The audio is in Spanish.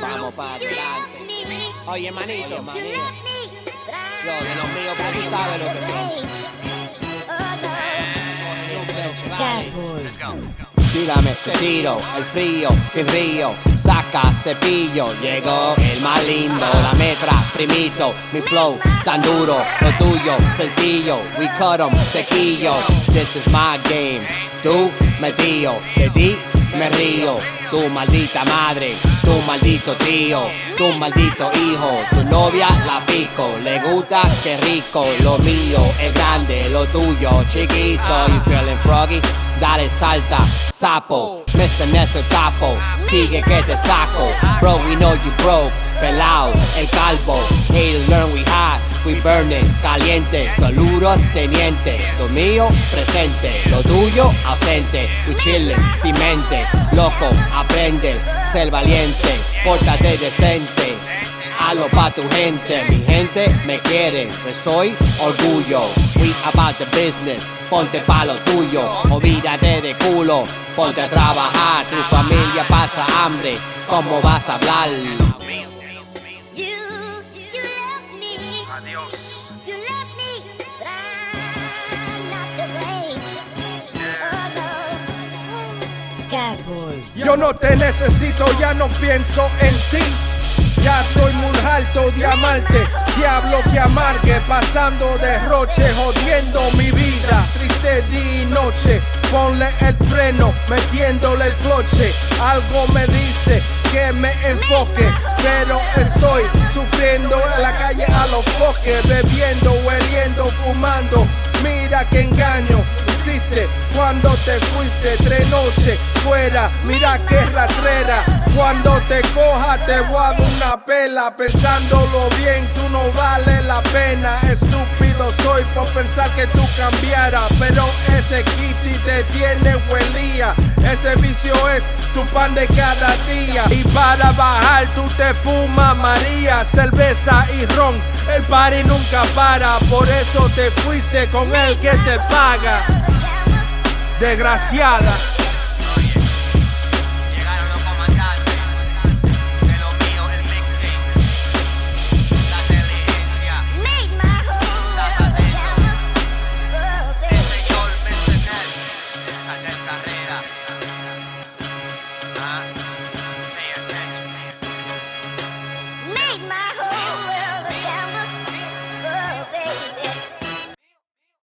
Vamos para adelante. Oye, manito, Yo de los míos, pero tú sabes lo que son. Tírame, te tiro, el frío, sin río, saca cepillo, llegó el más lindo, la metra, primito, mi flow, tan duro, lo tuyo, sencillo, we cut em, sequillo, this is my game, tú me tío, de ti me río, tu maldita madre, tu maldito tío, tu maldito hijo, tu novia la pico, le gusta que rico, lo mío es grande, lo tuyo chiquito, you feeling froggy, dale salta, sapo, Mr. Nestor capo, sigue que te saco, bro we know you broke, pelao, el calvo, burning, caliente, saludos teniente, lo mío presente, lo tuyo ausente, we chillin', cimente, loco, aprende, ser valiente, pórtate decente. Halo pa' tu gente, mi gente me quiere, pues soy orgullo. We about the business, ponte pa' lo tuyo, olvídate de culo, ponte a trabajar, tu familia pasa hambre, ¿cómo vas a hablar? Yo no te necesito, ya no pienso en ti. Ya estoy muy alto de amarte, diablo que amargue, pasando derroche, jodiendo mi vida. Triste día y noche, ponle el freno, metiéndole el cloche. Algo me dice que me enfoque, pero estoy sufriendo en la calle a los foques, bebiendo, hueliendo, fumando. Mira que engaño hiciste cuando te fuiste tres noches Mira que ratrera. Cuando te coja te voy a una pela. Pensándolo bien, tú no vale la pena. Estúpido soy por pensar que tú cambiaras. Pero ese kitty te tiene huelía. Ese vicio es tu pan de cada día. Y para bajar tú te fumas María, cerveza y ron. El party nunca para, por eso te fuiste con el que te paga. Desgraciada.